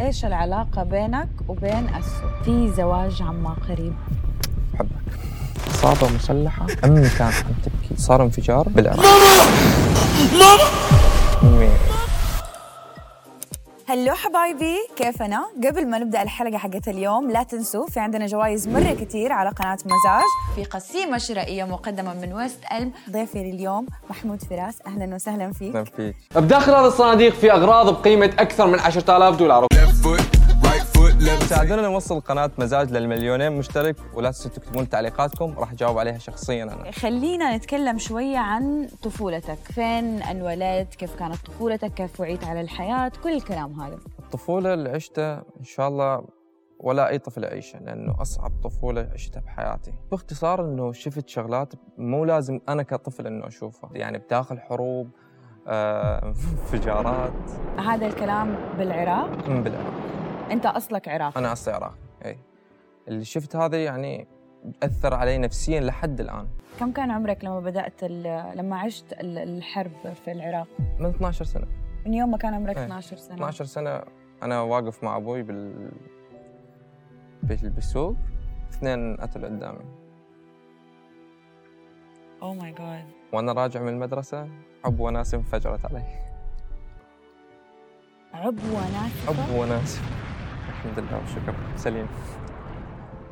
إيش العلاقة بينك وبين أسو؟ في زواج عما قريب. بحبك إصابة مسلحة أمي كانت عم تبكي. صار انفجار بالعراق. أمي. هلو حبايبي كيفنا؟ قبل ما نبدأ الحلقة حقت اليوم لا تنسوا في عندنا جوائز مرة كتير على قناة مزاج. في قسيمة شرائية مقدمة من ويست ألم. ضيفي لليوم محمود فراس. أهلا وسهلا فيك. أهلاً فيك. بداخل هذا الصناديق في أغراض بقيمة أكثر من 10000 دولار. ساعدونا نوصل قناة مزاج للمليونين مشترك ولا تنسوا تكتبون تعليقاتكم راح أجاوب عليها شخصيا أنا. خلينا نتكلم شوية عن طفولتك. فين انولدت؟ كيف كانت طفولتك؟ كيف وعيت على الحياة؟ كل الكلام هذا. الطفولة اللي عشتها إن شاء الله ولا أي طفل يعيشها لأنه أصعب طفولة عشتها بحياتي. باختصار أنه شفت شغلات مو لازم أنا كطفل أنه أشوفها. يعني بداخل حروب آه، انفجارات. هذا الكلام بالعراق؟ بالعراق. أنت أصلك عراقي. أنا أصلي عراقي أي. اللي شفت هذا يعني أثر علي نفسيا لحد الآن. كم كان عمرك لما بدأت ال- لما عشت ال- الحرب في العراق؟ من 12 سنة. من يوم ما كان عمرك إيه. 12 سنة. 12 سنة أنا واقف مع أبوي بال بال- بالسوق اثنين قتلوا قدامي. اوه ماي جاد وأنا راجع من المدرسة عب وناس انفجرت علي. عبوة ناسفة عب وناس. الحمد لله والشكر سليم.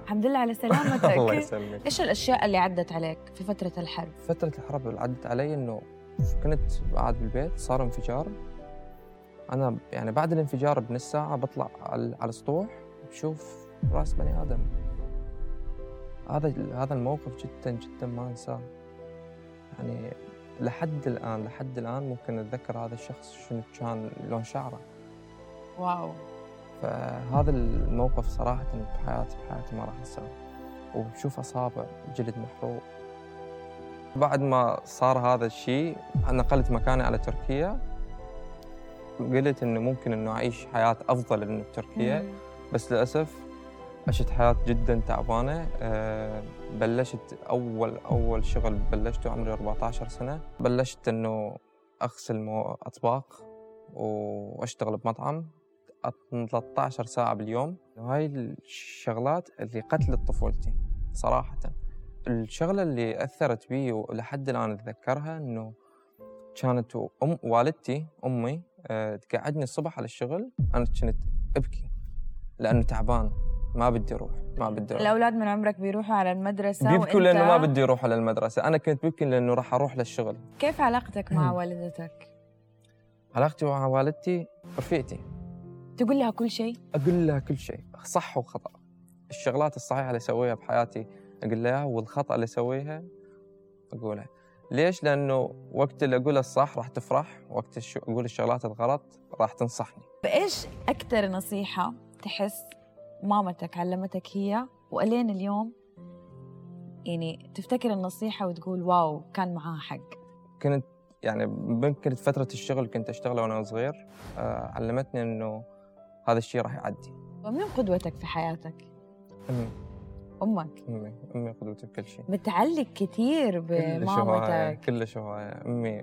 الحمد لله على الله سلامتك يسلمك. إيش الأشياء اللي عدت عليك في فترة الحرب؟ فترة الحرب اللي عدت علي إنه كنت قاعد بالبيت صار انفجار. أنا يعني بعد الانفجار بنص ساعة بطلع على السطوح بشوف رأس بني آدم. هذا هذا الموقف جدا جدا ما أنساه. يعني لحد الآن لحد الآن ممكن أتذكر هذا الشخص شنو كان لون شعره. واو. فهذا الموقف صراحة بحياتي بحياتي ما راح أنساه. وبشوف أصابع جلد محروق. بعد ما صار هذا الشيء نقلت مكاني على تركيا. قلت إنه ممكن إنه أعيش حياة أفضل إنه بتركيا مم. بس للأسف عشت حياة جدا تعبانة. أه بلشت أول أول شغل بلشته عمري 14 سنة. بلشت إنه أغسل مو- أطباق وأشتغل بمطعم. 13 ساعة باليوم. وهاي الشغلات اللي قتلت طفولتي صراحة. الشغلة اللي أثرت بي ولحد الآن أتذكرها إنه كانت أم والدتي أمي أه تقعدني الصبح على الشغل أنا كنت أبكي لأنه تعبان ما بدي أروح ما بدي أروح. الأولاد من عمرك بيروحوا على المدرسة بيبكوا لأنه ما بدي أروح على المدرسة. أنا كنت ببكي لأنه راح أروح للشغل. كيف علاقتك مع والدتك؟ علاقتي مع والدتي رفيقتي. تقول لها كل شيء؟ أقول لها كل شيء صح وخطأ. الشغلات الصحيحة اللي أسويها بحياتي أقول لها والخطأ اللي أسويها أقولها. ليش؟ لأنه وقت اللي أقول الصح راح تفرح وقت. أقول الشغلات الغلط راح تنصحني. بإيش أكثر نصيحة تحس مامتك علمتك هي؟ وألين اليوم يعني تفتكر النصيحة وتقول واو كان معاها حق؟ كنت يعني كنت فترة الشغل كنت اشتغل وأنا صغير. آه علمتني إنه هذا الشيء راح يعدي. ومين قدوتك في حياتك؟ أمي. أمك؟ أمي. أمي قدوتي بكل شيء. بتعلق كثير بمامتك. كل شهواية أمي.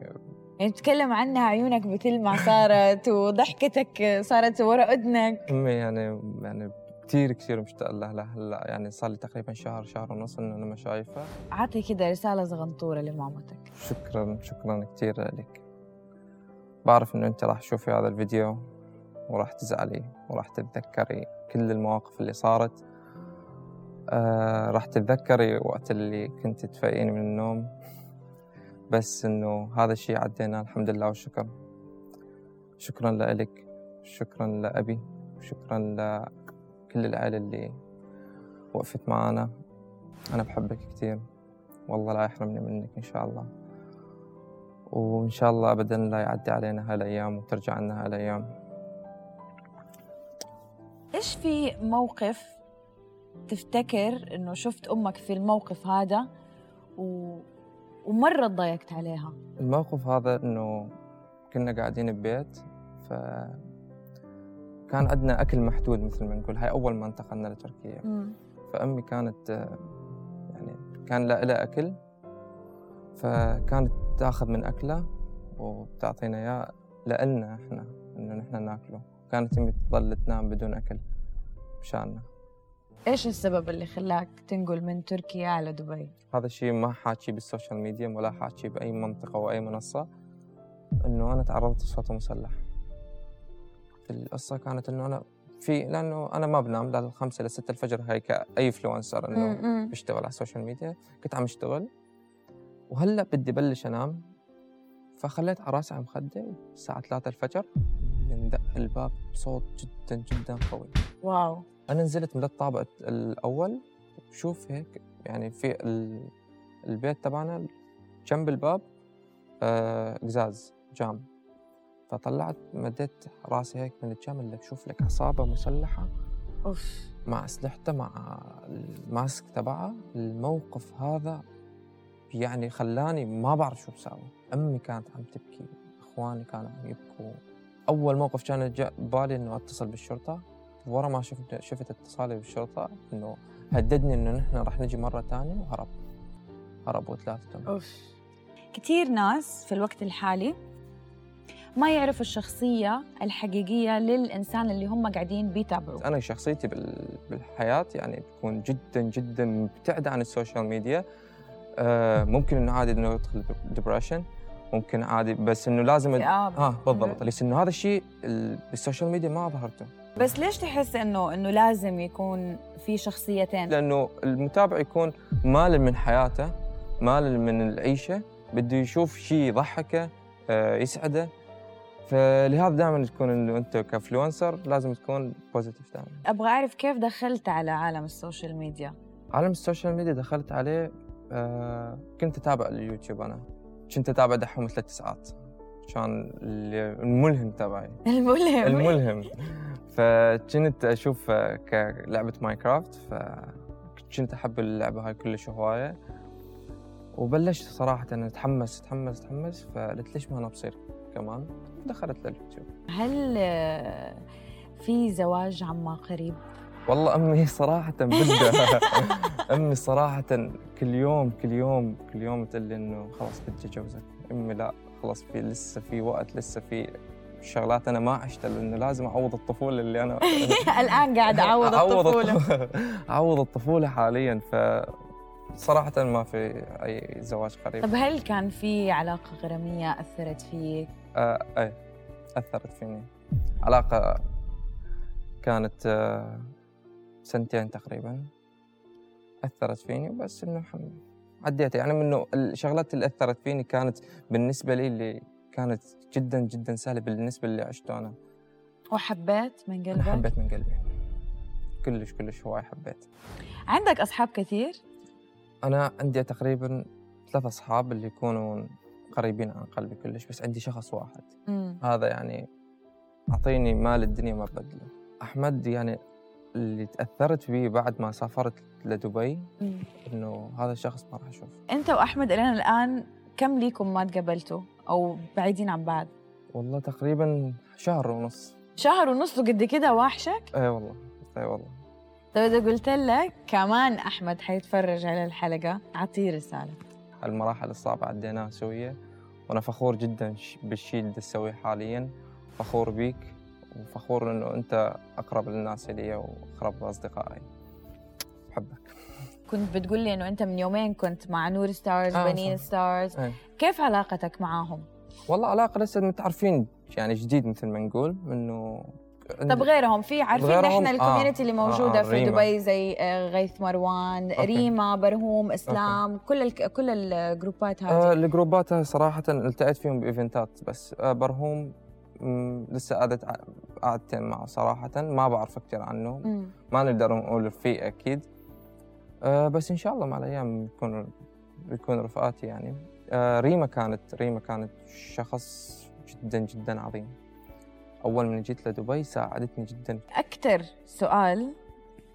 يعني تتكلم عنها عيونك بتلمع صارت وضحكتك صارت ورا أذنك. أمي يعني يعني كثير كثير مشتاق لها هلأ. يعني صار لي تقريبا شهر شهر ونص إنه أنا ما شايفها عطي كده رسالة صغنطورة لمامتك. شكرا شكرا كثير لك. بعرف إنه أنت راح تشوفي هذا الفيديو. وراح تزعلي وراح تتذكري كل المواقف اللي صارت. آه راح تتذكري وقت اللي كنت تفيقيني من النوم. بس إنه هذا الشيء عدينا الحمد لله والشكر. شكرا لك شكرا لأبي وشكرا لكل العائلة اللي وقفت معنا أنا بحبك كثير والله لا يحرمني منك إن شاء الله. وإن شاء الله أبدا لا يعدي علينا هالأيام وترجع لنا هالأيام. إيش في موقف تفتكر إنه شفت أمك في الموقف هذا و... ومرة تضايقت عليها؟ الموقف هذا إنه كنا قاعدين ببيت ف كان عندنا أكل محدود مثل ما نقول. هاي أول ما انتقلنا لتركيا. فأمي كانت آه، يعني كان لا لها أكل فكانت تأخذ من أكله وتعطينا إياه لإلنا إحنا إنه نحن ناكله. فكانت أمي تظل تنام بدون أكل. مشاننا إيش السبب اللي خلاك تنقل من تركيا على دبي؟ هذا الشيء ما حاكي بالسوشيال ميديا ولا حاكي بأي منطقة وأي منصة. إنه أنا تعرضت لصوت مسلح. القصة كانت إنه أنا في لأنه أنا ما بنام لا الخمسة إلى ستة الفجر هاي كأي influencer إنه مم. بيشتغل على السوشيال ميديا. كنت عم أشتغل. وهلأ بدي بلش أنام. فخليت على راسي على المخده الساعة 3 الفجر. يندق الباب بصوت جدا جدا قوي. واو. أنا نزلت من الطابق الأول. شوف هيك يعني في ال- البيت تبعنا جنب الباب آه، قزاز جام. فطلعت مديت راسي هيك من الجام اللي بشوف لك عصابة مسلحة. أوف. مع اسلحته مع الماسك تبعها. الموقف هذا يعني خلاني ما بعرف شو بساوي. أمي كانت عم تبكي إخواني كانوا عم يبكوا. أول موقف كان جاء ببالي إنه أتصل بالشرطة. ورا ما شفت شفت اتصالي بالشرطة إنه هددني إنه نحن رح نجي مرة ثانية وهرب. هربوا ثلاثتهم أوف. كثير ناس في الوقت الحالي ما يعرفوا الشخصية الحقيقية للإنسان اللي هم قاعدين بيتابعوه. أنا شخصيتي بال- بالحياة يعني تكون جدا جدا مبتعدة عن السوشيال ميديا. آه، ممكن إنه عادي إنه يدخل depression ممكن عادي بس إنه لازم. آه بالضبط. بس إنه هذا الشيء ال- بالسوشيال ميديا ما ظهرته. بس ليش تحس إنه إنه لازم يكون في شخصيتين؟ لأنه المتابع يكون مال من حياته مال من العيشة بده يشوف شيء يضحكه آه، يسعده. فلهذا دائما تكون إنه أنت ك influencer لازم تكون positive دائما. أبغى أعرف كيف دخلت على عالم السوشيال ميديا؟ عالم السوشيال ميديا دخلت عليه آه كنت أتابع اليوتيوب أنا. كنت أتابع دحوم ثلاث ساعات كان الملهم تبعي. الملهم. الملهم. فكنت أشوف كلعبه Minecraft فكنت أحب اللعبة هاي كلش هواية. وبلشت صراحة أنا اتحمس اتحمس اتحمس فقلت ليش ما أنا بصير كمان؟ دخلت لليوتيوب. هل آه، في زواج عما قريب؟ والله أمي صراحة بدها أمي صراحة كل يوم كل يوم كل يوم تقول لي إنه خلاص بدي اتجوزك أمي لا. خلاص في لسه في وقت لسه في شغلات أنا ما عشتها لأنه لازم أعوض الطفولة اللي أنا الآن قاعد أعوض الطفولة الطفولة. أعوض الطفولة حاليا ف صراحة ما في أي زواج قريب طب هل كان في علاقة غرامية أثرت فيك؟ آه إيه أثرت فيني علاقة كانت آه سنتين تقريبا أثرت فيني بس إنه الحمد عديتها يعني انه الشغلات اللي أثرت فيني كانت بالنسبة لي اللي كانت جدا جدا سهلة بالنسبة اللي عشته أنا وحبيت من قلبك؟ حبيت من قلبي كلش كلش هواي حبيت عندك أصحاب كثير؟ أنا عندي تقريبا ثلاث أصحاب اللي يكونوا قريبين عن قلبي كلش بس عندي شخص واحد مم. هذا يعني أعطيني مال الدنيا ما بدله أحمد يعني اللي تأثرت فيه بعد ما سافرت لدبي. إنه هذا الشخص ما راح أشوفه أنت وأحمد إلى الآن كم ليكم ما تقابلتوا أو بعيدين عن بعض؟ والله تقريبا شهر ونص شهر ونص وقد كده واحشك؟ اي والله اي والله طيب إذا قلت لك كمان أحمد حيتفرج على الحلقة أعطيه رسالة المراحل الصعبة عديناها سوية وأنا فخور جدا بالشيء اللي تسويه حاليا فخور بيك وفخور إنه أنت أقرب للناس إلي وأقرب أصدقائي بحبك كنت بتقول لي إنه أنت من يومين كنت مع نور Stars آه، بنين صح. Stars أي. كيف علاقتك معاهم؟ والله علاقة لسه متعرفين يعني جديد مثل ما نقول إنه طب غيرهم في عارفين؟ إحنا ال community اللي آه، موجودة آه، في ريما. دبي زي آه، غيث مروان أوكي. ريما برهوم إسلام كل الك... كل الجروبات آه هذه الجروبات هاي صراحة التقيت فيهم بإيفنتات بس آه برهوم لسه قعدت قعدتين معه صراحة ما بعرف كثير عنه. ما نقدر نقول رفيق أكيد آه بس إن شاء الله مع الأيام بيكون بيكون رفقاتي يعني. آه ريما كانت ريما كانت شخص جدا جدا عظيم. أول من جيت لدبي ساعدتني جدا. أكثر سؤال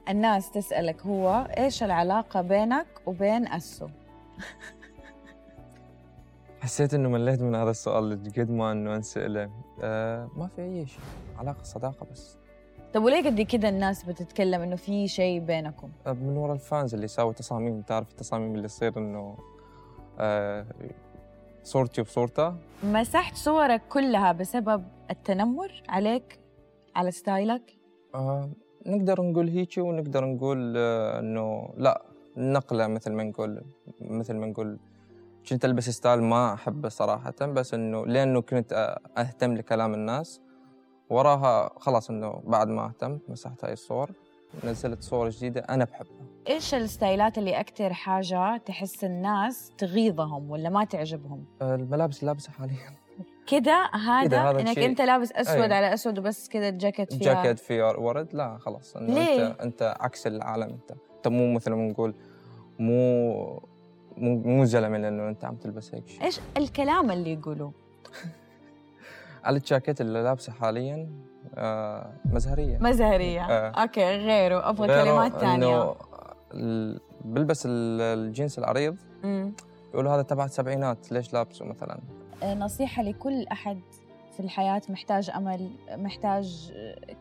الناس تسألك هو إيش العلاقة بينك وبين أسو؟ حسيت إنه مليت من هذا السؤال قد ما إنه أنسأله. آه ما في أي شيء. علاقة صداقة بس. طب وليه قد كده الناس بتتكلم إنه في شيء بينكم؟ من ورا الفانز اللي يساوي تصاميم تعرف التصاميم اللي تصير إنه آه صورتي بصورته مسحت صورك كلها بسبب التنمر عليك على style ك؟ آه نقدر نقول هيجي ونقدر نقول آه إنه لا نقلة مثل ما نقول مثل ما نقول. كنت ألبس style ما أحبه صراحة بس إنه لأنه كنت آه، أهتم لكلام الناس. وراها خلاص إنه بعد ما اهتمت مسحت هاي الصور نزلت صور جديدة أنا بحبها. إيش ال style ات اللي أكثر حاجة تحس الناس تغيظهم ولا ما تعجبهم؟ آه، الملابس اللي لابسها حاليا. كده؟ هذا, إنك. أنت لابس أسود أيوة. على أسود وبس كده جاكيت فيها جاكيت في ورد؟ لا خلاص. إنه ليه؟ انت أنت عكس العالم. انت أنت مو مثل ما نقول مو مو مو زلمة لأنه أنت عم تلبس هيك شيء. إيش الكلام اللي يقولوه؟ على الجاكيت اللي لابسه حاليا آه مزهرية. مزهرية. آه. okay غيره. أبغى غيره كلمات ثانية إنه ال- بلبس ال- الجينز العريض. يقولوا هذا تبع السبعينات ليش لابسه مثلا؟ نصيحة لكل أحد في الحياة محتاج أمل محتاج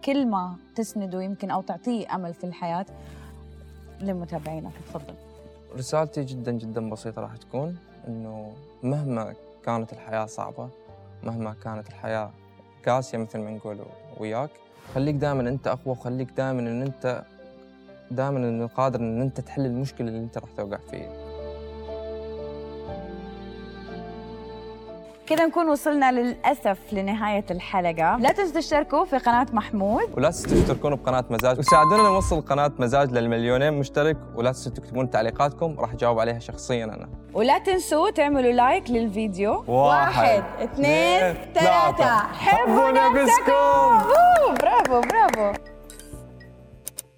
كلمه تسنده يمكن أو تعطيه أمل في الحياة. لمتابعينك تفضل. رسالتي جدا جدا بسيطة راح تكون إنه مهما كانت الحياة صعبة مهما كانت الحياة قاسية مثل ما نقول وياك. خليك دائما أنت أقوى وخليك دائما إن أنت دائما انه قادر إن أنت تحل المشكلة اللي أنت راح توقع فيها. كذا نكون وصلنا للأسف لنهاية الحلقة. لا تنسوا تشتركوا في قناة محمود. ولا تنسوا تشتركون بقناة مزاج. وساعدونا نوصل قناة مزاج للمليونين مشترك. ولا تنسوا تكتبون تعليقات راح أجاوب عليها شخصيا أنا. ولا تنسوا تعملوا لايك للفيديو. واحد، اثنين اثنين، ثلاثة. حبوا نفسكم. برافو برافو.